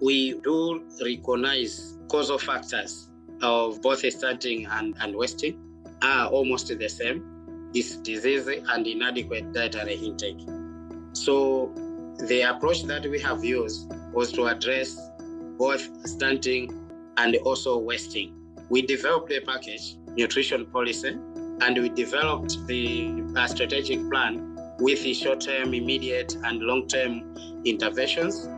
we do recognize causal factors of both stunting and, and wasting are almost the same. This disease and inadequate dietary intake. So the approach that we have used was to address both stunting and also wasting. We developed a package, nutrition policy, and we developed the strategic plan with the short-term, immediate, and long-term interventions.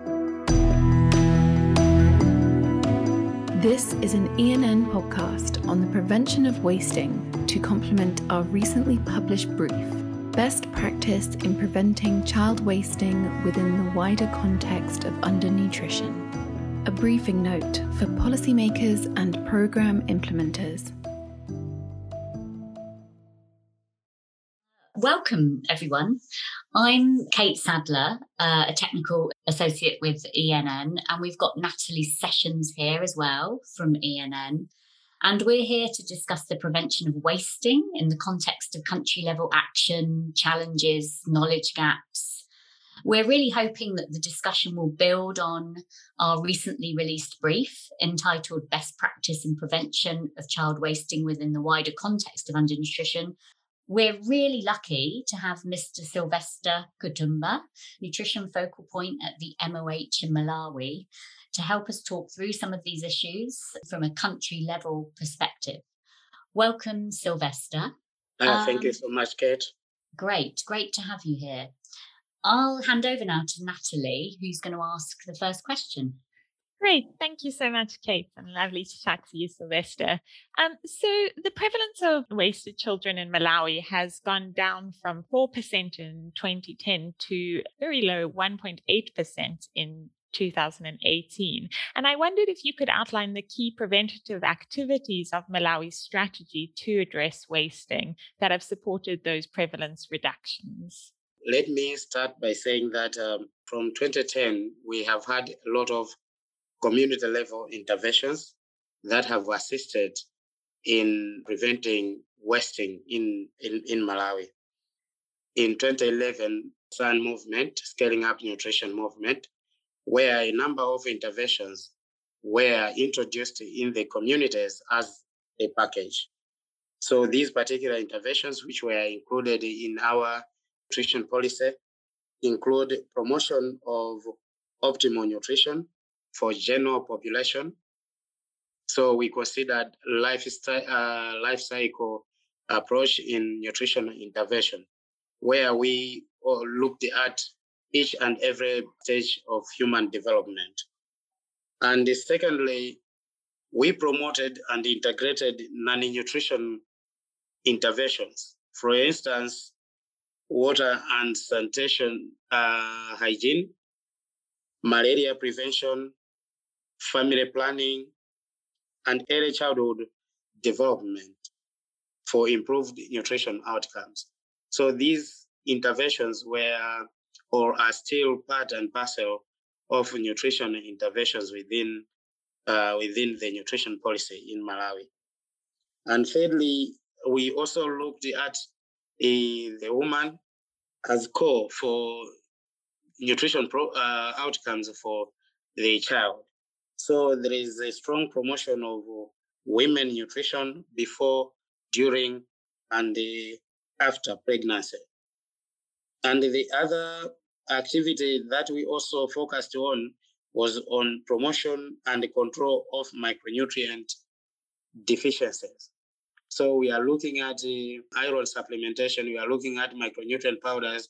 This is an ENN podcast on the prevention of wasting to complement our recently published brief, Best Practice in Preventing Child Wasting within the Wider Context of Undernutrition. A briefing note for policymakers and programme implementers. Welcome, everyone. I'm Kate Sadler, uh, a technical associate with ENN, and we've got Natalie Sessions here as well from ENN. And we're here to discuss the prevention of wasting in the context of country level action, challenges, knowledge gaps. We're really hoping that the discussion will build on our recently released brief entitled Best Practice in Prevention of Child Wasting within the Wider Context of Undernutrition, we're really lucky to have Mr. Sylvester Kathumba, nutrition focal point at the MOH in Malawi, to help us talk through some of these issues from a country level perspective. Welcome, Sylvester. Uh, um, thank you so much, Kate. Great, great to have you here. I'll hand over now to Natalie, who's going to ask the first question. Great. Thank you so much, Kate, and lovely to chat to you, Sylvester. Um, so, the prevalence of wasted children in Malawi has gone down from 4% in 2010 to very low 1.8% in 2018. And I wondered if you could outline the key preventative activities of Malawi's strategy to address wasting that have supported those prevalence reductions. Let me start by saying that um, from 2010, we have had a lot of community level interventions that have assisted in preventing wasting in, in, in Malawi. In 2011, SUN movement, scaling up nutrition movement, where a number of interventions were introduced in the communities as a package. So these particular interventions, which were included in our nutrition policy, include promotion of optimal nutrition, for general population. So we considered lifestyle, uh, life cycle approach in nutrition intervention, where we looked at each and every stage of human development. And secondly, we promoted and integrated non-nutrition interventions. For instance, water and sanitation uh, hygiene, malaria prevention, family planning, and early childhood development for improved nutrition outcomes. So these interventions were or are still part and parcel of nutrition interventions within uh, within the nutrition policy in Malawi. And thirdly, we also looked at the woman as core for nutrition pro, uh, outcomes for the child. So there is a strong promotion of women nutrition before, during, and after pregnancy. And the other activity that we also focused on was on promotion and control of micronutrient deficiencies. So we are looking at uh, iron supplementation, we are looking at micronutrient powders,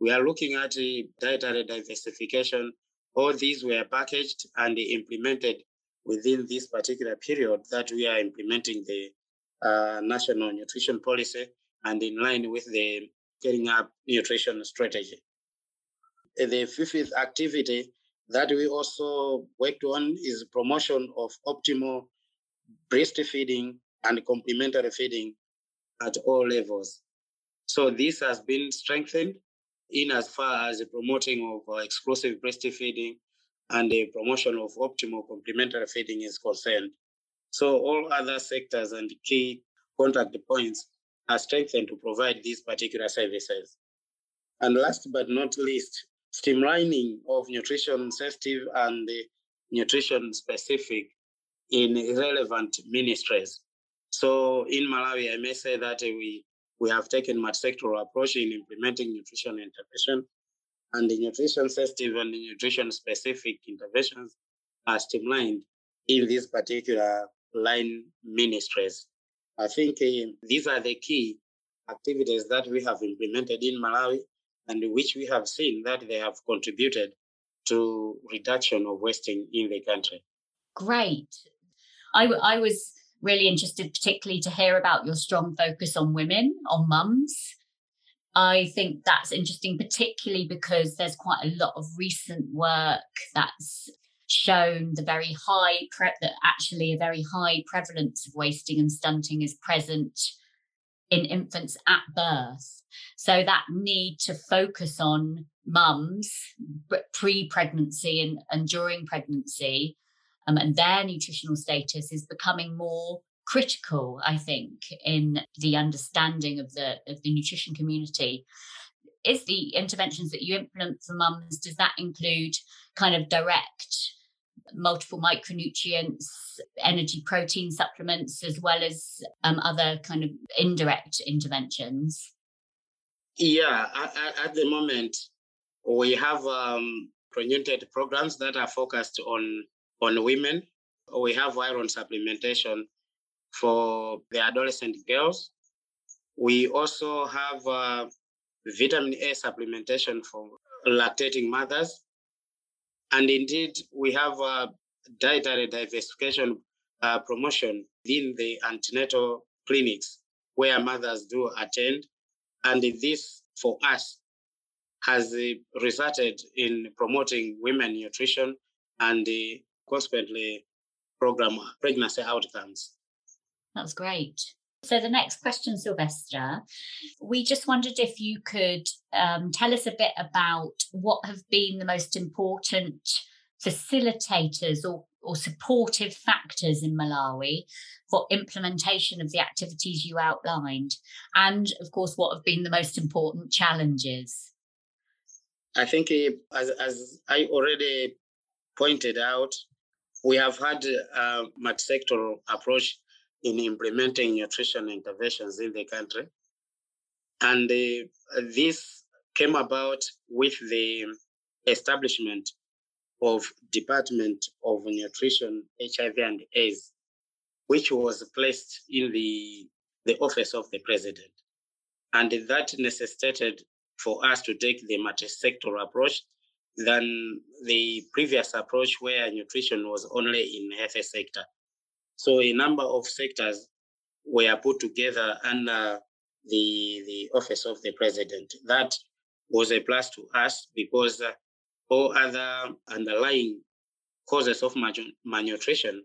we are looking at uh, dietary diversification, all these were packaged and implemented within this particular period that we are implementing the uh, national nutrition policy and in line with the getting up nutrition strategy. The fifth activity that we also worked on is promotion of optimal breastfeeding and complementary feeding at all levels. So this has been strengthened in as far as the promoting of uh, exclusive breastfeeding and the promotion of optimal complementary feeding is concerned. So all other sectors and key contact points are strengthened to provide these particular services. And last but not least, streamlining of nutrition sensitive and nutrition specific in relevant ministries. So in Malawi, I may say that we, we have taken multi-sectoral approach in implementing nutrition intervention and the nutrition sensitive and nutrition specific interventions are streamlined in these particular line ministries. I think uh, these are the key activities that we have implemented in Malawi and which we have seen that they have contributed to reduction of wasting in the country. Great. I, I was really interested particularly to hear about your strong focus on women, on mums. I think that's interesting, particularly because there's quite a lot of recent work that's shown the very high pre- that actually a very high prevalence of wasting and stunting is present in infants at birth. So that need to focus on mums pre-pregnancy and, and during pregnancy um, and their nutritional status is becoming more critical, I think, in the understanding of the of the nutrition community. Is the interventions that you implement for mums, does that include kind of direct multiple micronutrients, energy protein supplements, as well as um, other kind of indirect interventions? Yeah, at, at the moment, we have um, programs that are focused on, on women. We have iron supplementation for the adolescent girls. We also have uh, vitamin A supplementation for lactating mothers. And indeed, we have a dietary diversification uh, promotion in the antenatal clinics where mothers do attend. And this, for us, has uh, resulted in promoting women nutrition and uh, consequently program pregnancy outcomes. That's great. So, the next question, Sylvester, we just wondered if you could um, tell us a bit about what have been the most important facilitators or, or supportive factors in Malawi for implementation of the activities you outlined, and of course, what have been the most important challenges. I think, as, as I already pointed out, we have had a multi-sectoral approach in implementing nutrition interventions in the country. And uh, this came about with the establishment of Department of Nutrition, HIV and AIDS, which was placed in the, the office of the president. And that necessitated for us to take the multi-sectoral approach than the previous approach where nutrition was only in health sector. So a number of sectors were put together under the, the office of the president. That was a plus to us because uh, all other underlying causes of malnutrition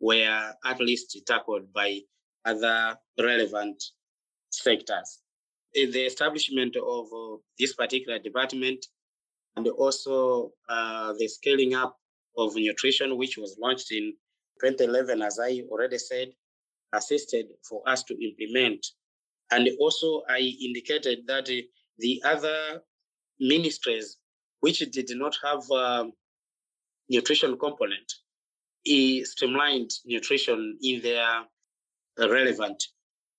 were at least tackled by other relevant sectors. In the establishment of uh, this particular department and also uh, the scaling up of nutrition, which was launched in 2011, as I already said, assisted for us to implement. And also, I indicated that the other ministries which did not have um, nutrition component streamlined nutrition in their relevant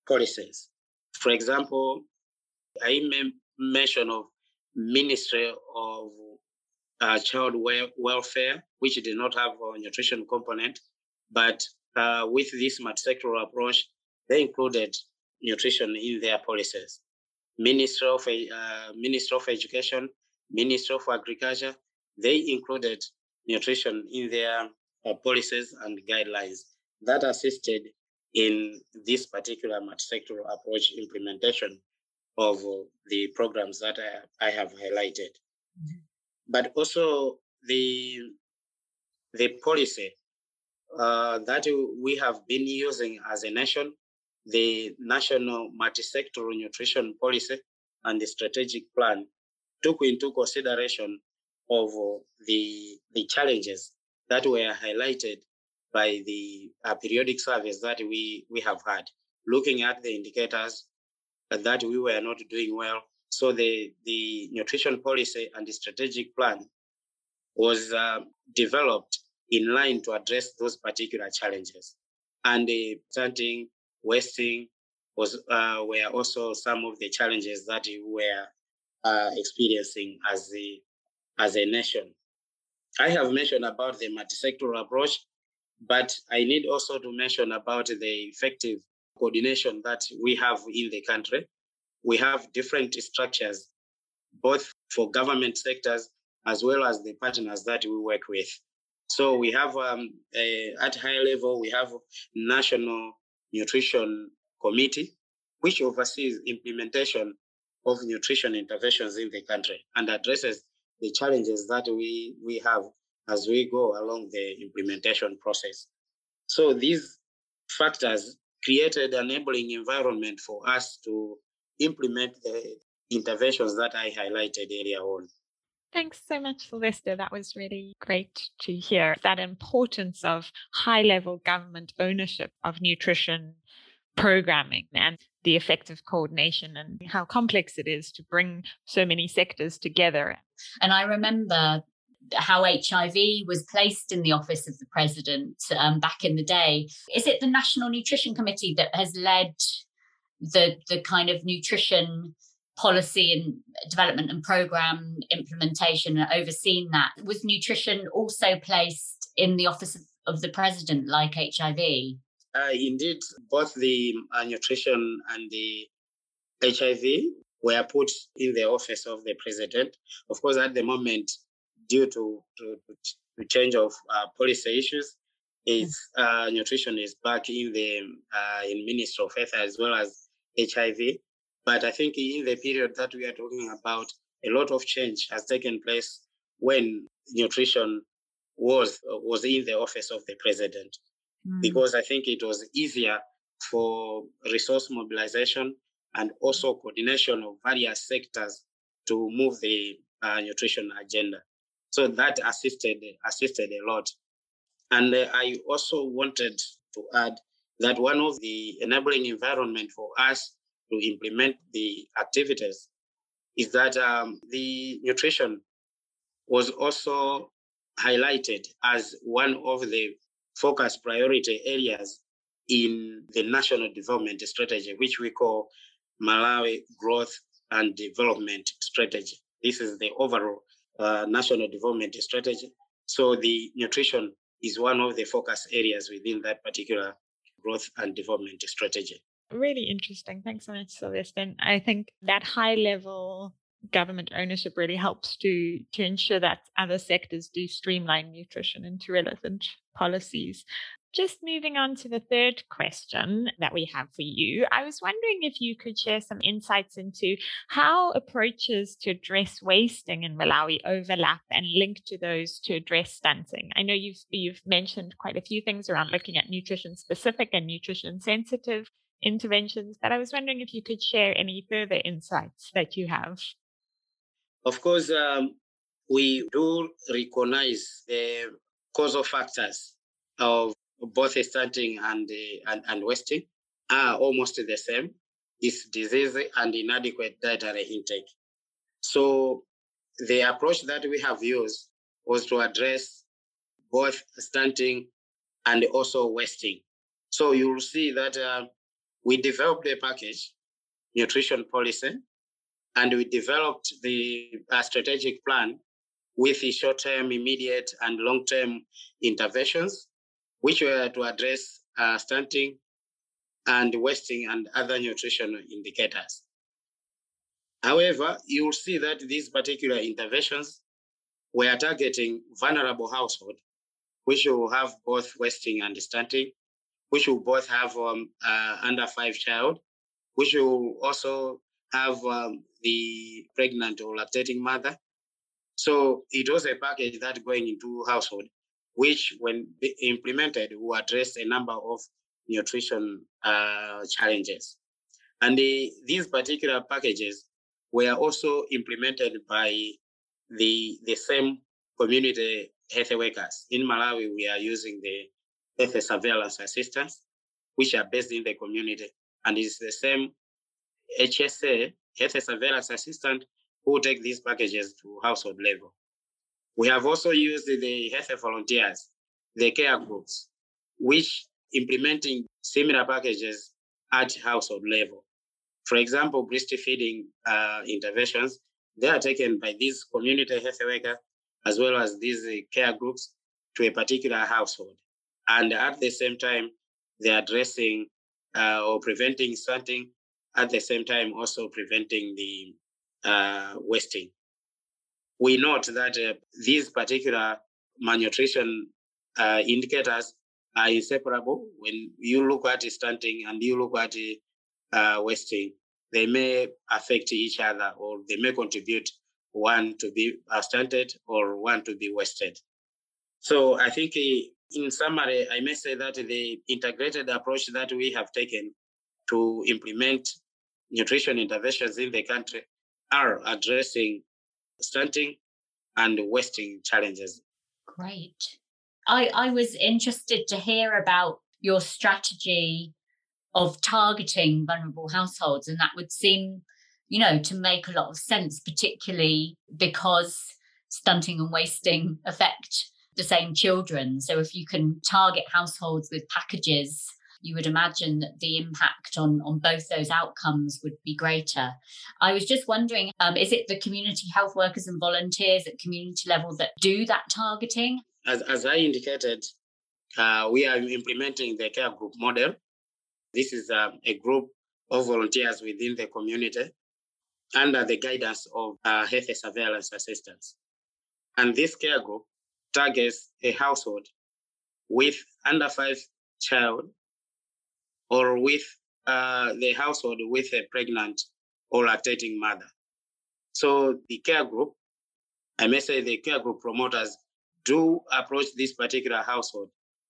policies. For example, I mention of Ministry of uh, Child Welfare, which did not have a nutrition component, but uh, with this multi-sectoral approach, they included nutrition in their policies. Ministry of, uh, Ministry of Education, Ministry of Agriculture, they included nutrition in their uh, policies and guidelines that assisted in this particular multi-sectoral approach implementation of the programs that I, I have highlighted. Mm-hmm. But also the, the policy uh, that we have been using as a nation, the National Multi-Sectoral Nutrition Policy and the Strategic Plan took into consideration of the, the challenges that were highlighted by the uh, periodic surveys that we, we have had, looking at the indicators that we were not doing well. So the, the nutrition policy and the strategic plan was uh, developed in line to address those particular challenges. And the stunting, wasting was uh, were also some of the challenges that we were uh, experiencing as the as a nation. I have mentioned about the multi-sectoral approach, but I need also to mention about the effective coordination that we have in the country. We have different structures, both for government sectors as well as the partners that we work with. So we have um, a, at high level, we have National Nutrition Committee, which oversees implementation of nutrition interventions in the country and addresses the challenges that we, we have as we go along the implementation process. So these factors created an enabling environment for us to implement the interventions that I highlighted earlier on. Thanks so much, Sylvester. That was really great to hear that importance of high level government ownership of nutrition programming and the effective coordination and how complex it is to bring so many sectors together. And I remember how HIV was placed in the office of the president um, back in the day. Is it the National Nutrition Committee that has led the the kind of nutrition policy and development and program implementation and overseen that? Was nutrition also placed in the office of, of the president, like HIV? Uh, indeed, both the uh, nutrition and the HIV were put in the office of the president. Of course, at the moment, due to, to, to change of uh, policy issues, is uh, nutrition is back in the uh, in Ministry of Health as well as HIV. But I think in the period that we are talking about, a lot of change has taken place when nutrition was was in the office of the president mm. because I think it was easier for resource mobilization and also coordination of various sectors to move the uh, nutrition agenda. So that assisted assisted a lot. And uh, I also wanted to add that one of the enabling environment for us to implement the activities is that um, the nutrition was also highlighted as one of the focus priority areas in the national development strategy, which we call Malawi Growth and Development Strategy. This is the overall uh, national development strategy. So the nutrition is one of the focus areas within that particular growth and development strategy. Really interesting. Thanks so much, Sylvester. I think that high level government ownership really helps to to ensure that other sectors do streamline nutrition into relevant policies. Just moving on to the third question that we have for you, I was wondering if you could share some insights into how approaches to address wasting in Malawi overlap and link to those to address stunting. I know you've you've mentioned quite a few things around looking at nutrition specific and nutrition sensitive interventions, but I was wondering if you could share any further insights that you have. Of course, um, we do recognize the causal factors of both stunting and, and, and wasting are almost the same. It's disease and inadequate dietary intake. So the approach that we have used was to address both stunting and also wasting. So you will see that uh, we developed a package, nutrition policy, and we developed the uh, strategic plan with the short-term, immediate, and long-term interventions which were to address uh, stunting and wasting and other nutritional indicators. However, you will see that these particular interventions were targeting vulnerable households, which will have both wasting and stunting, which will both have um, uh, under five child, which will also have um, the pregnant or lactating mother. So it was a package that going into household which, when implemented, will address a number of nutrition uh, challenges. And the, these particular packages were also implemented by the, the same community health workers. In Malawi, we are using the health surveillance assistants, which are based in the community. And it's the same HSA, health surveillance assistant, who take these packages to household level. We have also used the health volunteers the care groups, which implementing similar packages at household level. For example, breastfeeding uh, interventions, they are taken by these community health workers as well as these uh, care groups to a particular household. And at the same time, they're addressing uh, or preventing stunting, at the same time, also preventing the uh, wasting. We note that uh, these particular malnutrition uh, indicators are inseparable. When you look at stunting and you look at uh, wasting, they may affect each other or they may contribute one to be stunted or one to be wasted. So I think in summary, I may say that the integrated approach that we have taken to implement nutrition interventions in the country are addressing stunting and wasting challenges. Great. I, I was interested to hear about your strategy of targeting vulnerable households, and that would seem, you know, to make a lot of sense, particularly because stunting and wasting affect the same children. So if you can target households with packages, you would imagine that the impact on, on both those outcomes would be greater. I was just wondering um, is it the community health workers and volunteers at community level that do that targeting? As, as I indicated, uh, we are implementing the care group model. This is uh, a group of volunteers within the community under the guidance of uh, health surveillance assistants. And this care group targets a household with under five child or with uh, the household with a pregnant or lactating mother. So the care group, I may say the care group promoters do approach this particular household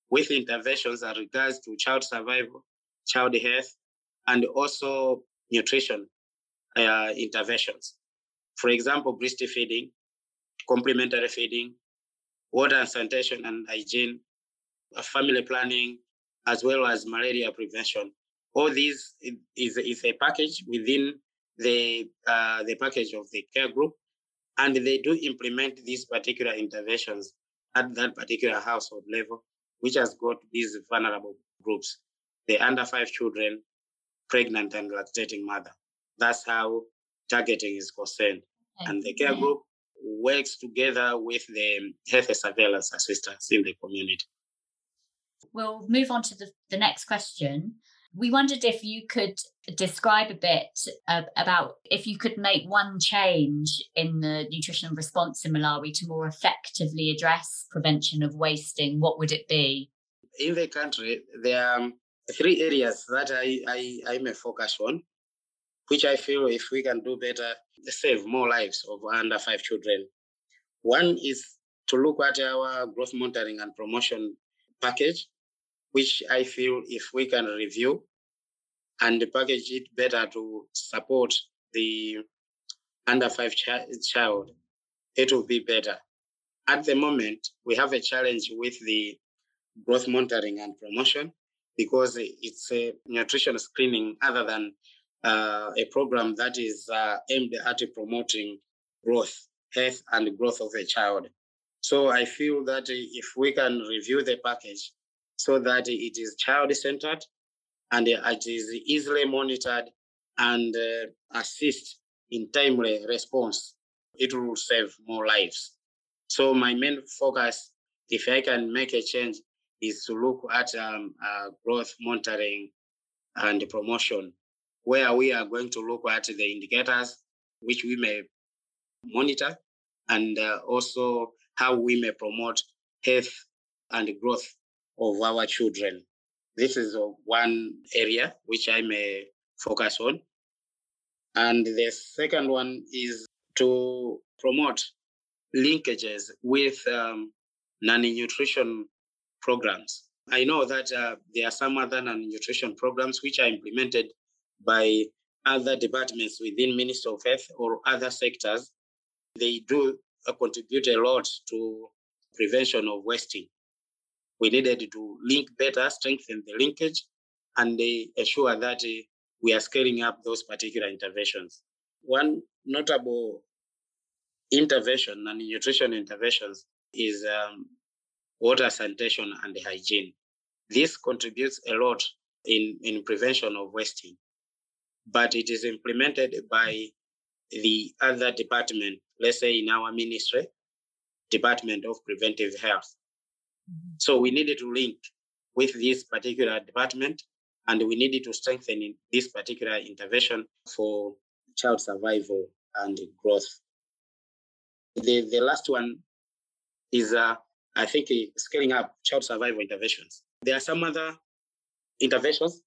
with interventions that regards to child survival, child health, and also nutrition uh, interventions. For example, breastfeeding, complementary feeding, water and sanitation and hygiene, uh, family planning, as well as malaria prevention. All these is, is a package within the uh, the package of the care group, and they do implement these particular interventions at that particular household level, which has got these vulnerable groups, the under five children, pregnant and lactating mother. That's how targeting is concerned. And the care group works together with the health surveillance assistants in the community. We'll move on to the, the next question. We wondered if you could describe a bit uh, about if you could make one change in the nutrition response in Malawi to more effectively address prevention of wasting, what would it be? In the country, there are three areas that I, I, I may focus on, which I feel if we can do better, save more lives of under five children. One is to look at our growth monitoring and promotion package, which I feel if we can review and package it better to support the under five ch- child, it will be better. At the moment, we have a challenge with the growth monitoring and promotion because it's a nutrition screening other than uh, a program that is uh, aimed at promoting growth, health, and growth of a child. So I feel that if we can review the package so that it is child centered and it is easily monitored and uh, assist in timely response, it will save more lives. So my main focus, if I can make a change, is to look at um, uh, growth monitoring and promotion where we are going to look at the indicators which we may monitor and uh, also how we may promote health and growth of our children. This is one area which I may focus on. And the second one is to promote linkages with um, non-nutrition programs. I know that uh, there are some other non-nutrition programs which are implemented by other departments within Ministry of Health or other sectors, they do uh, contribute a lot to prevention of wasting. We needed to link better, strengthen the linkage, and ensure that uh, we are scaling up those particular interventions. One notable intervention and nutrition interventions is um, water sanitation and hygiene. This contributes a lot in, in prevention of wasting, but it is implemented by the other department, let's say in our ministry, Department of Preventive Health. Mm-hmm. So we needed to link with this particular department and we needed to strengthen this particular intervention for child survival and growth. The, the last one is, uh, I think, uh, scaling up child survival interventions. There are some other interventions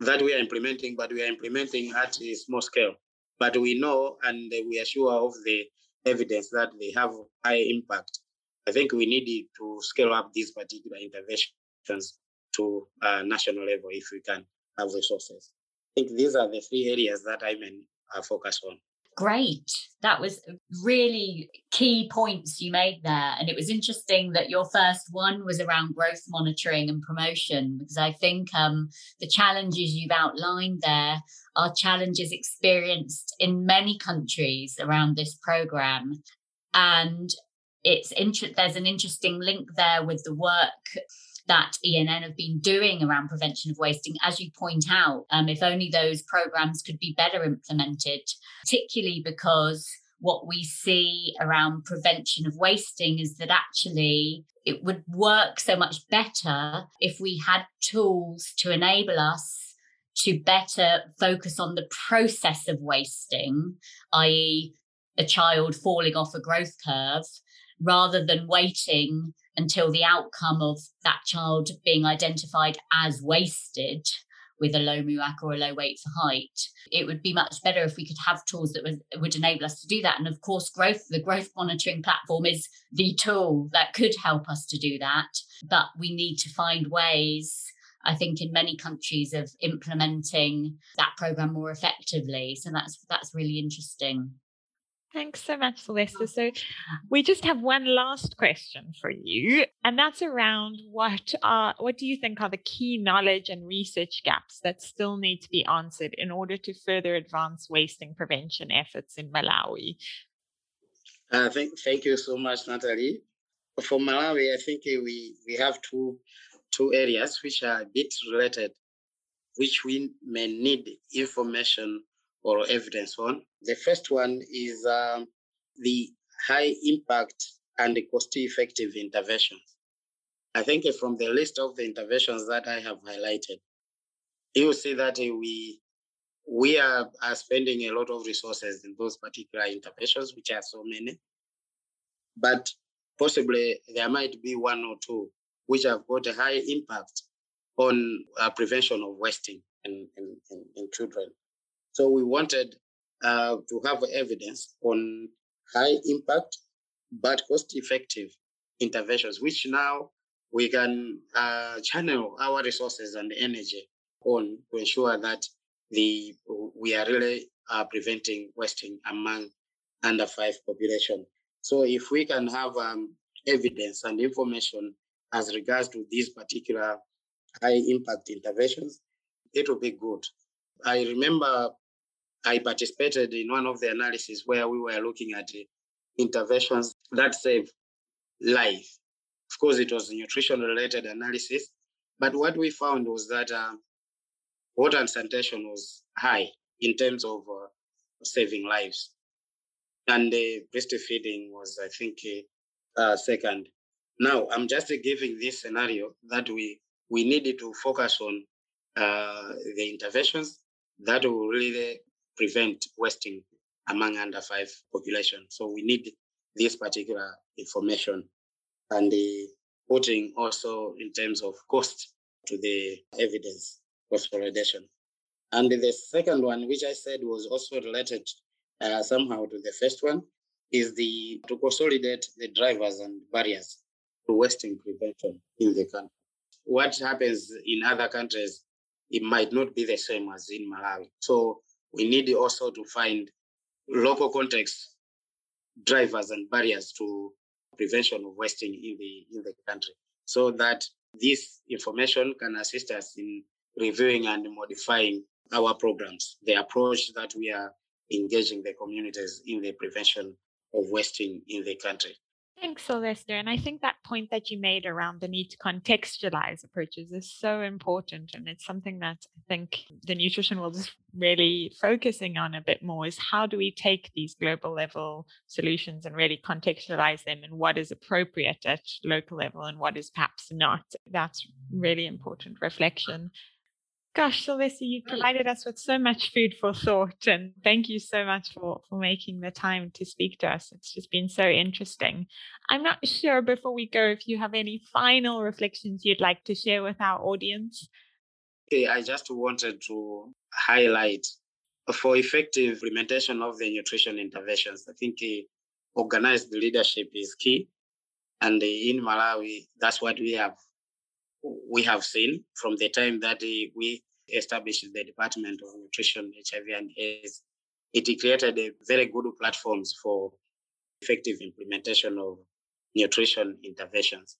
that we are implementing, but we are implementing at a small scale. But we know and we are sure of the evidence that they have high impact. I think we need to scale up these particular interventions to a national level if we can have resources. I think these are the three areas that I mean uh, focus on. Great. That was really key points you made there. And it was interesting that your first one was around growth monitoring and promotion, because I think um, the challenges you've outlined there are challenges experienced in many countries around this program. And it's inter- there's an interesting link there with the work that ENN have been doing around prevention of wasting. As you point out, um, if only those programs could be better implemented, particularly because what we see around prevention of wasting is that actually it would work so much better if we had tools to enable us to better focus on the process of wasting, i.e., a child falling off a growth curve, rather than waiting until the outcome of that child being identified as wasted with a low MUAC or a low weight for height. It would be much better if we could have tools that would, would enable us to do that. And of course, growth, the growth monitoring platform is the tool that could help us to do that. But we need to find ways I think in many countries of implementing that program more effectively. So that's that's really interesting. Thanks so much, Celeste. So, we just have one last question for you, and that's around what are what do you think are the key knowledge and research gaps that still need to be answered in order to further advance wasting prevention efforts in Malawi? Uh, thank, thank you so much, Natalie. For Malawi, I think we we have two two areas which are a bit related, which we may need information or evidence on. The first one is um, the high impact and the cost effective interventions. I think from the list of the interventions that I have highlighted, you see that we we are, are spending a lot of resources in those particular interventions, which are so many. But possibly there might be one or two which have got a high impact on uh, prevention of wasting in, in, in, in children. So we wanted uh, to have evidence on high impact but cost effective interventions, which now we can uh, channel our resources and energy on to ensure that the we are really uh, preventing wasting among under five population. So if we can have um, evidence and information as regards to these particular high impact interventions, it will be good. I remember I participated in one of the analyses where we were looking at interventions that save life. Of course, it was nutrition related analysis, but what we found was that uh, water and sanitation was high in terms of uh, saving lives. And uh, breastfeeding was, I think, uh, second. Now, I'm just giving this scenario that we, we needed to focus on uh, the interventions that will really prevent wasting among under five population. So we need this particular information and the putting also in terms of cost to the evidence consolidation. And the second one, which I said was also related uh, somehow to the first one, is the to consolidate the drivers and barriers to wasting prevention in the country. What happens in other countries, it might not be the same as in Malawi. So we need also to find local context drivers and barriers to prevention of wasting in the in the country so that this information can assist us in reviewing and modifying our programs the approach that we are engaging the communities in the prevention of wasting in the country Thanks, Sylvester. And I think that point that you made around the need to contextualize approaches is so important. And it's something that I think the nutrition world is really focusing on a bit more is how do we take these global level solutions and really contextualize them and what is appropriate at local level and what is perhaps not. That's really important reflection. Gosh, Sylvester, you provided us with so much food for thought. And thank you so much for, for making the time to speak to us. It's just been so interesting. I'm not sure before we go if you have any final reflections you'd like to share with our audience. Okay, I just wanted to highlight for effective implementation of the nutrition interventions, I think uh, organized leadership is key. And uh, in Malawi, that's what we have we have seen from the time that we established the Department of Nutrition, HIV, and AIDS. It created a very good platforms for effective implementation of nutrition interventions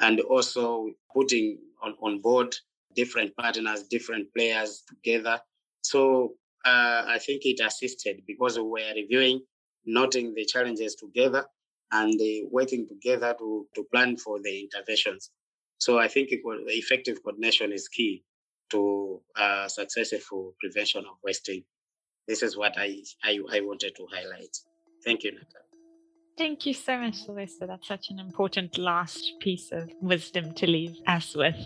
and also putting on, on board different partners, different players together. So uh, I think it assisted because we were reviewing, noting the challenges together and uh, working together to, to plan for the interventions. So I think effective coordination is key to uh, successful prevention of wasting. This is what I, I, I wanted to highlight. Thank you, Natalie. Thank you so much, Sylvester. That's such an important last piece of wisdom to leave us with.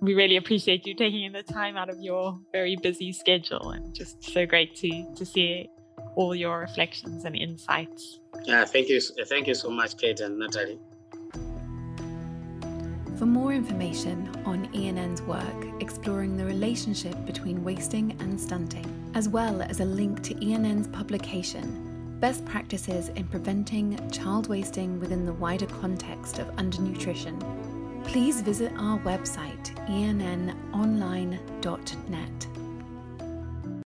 We really appreciate you taking the time out of your very busy schedule and just so great to, to see all your reflections and insights. Yeah, thank you. Thank you so much, Kate and Natalie. For more information on ENN's work exploring the relationship between wasting and stunting, as well as a link to ENN's publication, Best Practices in Preventing Child Wasting Within the Wider Context of Undernutrition, please visit our website, ennonline.net.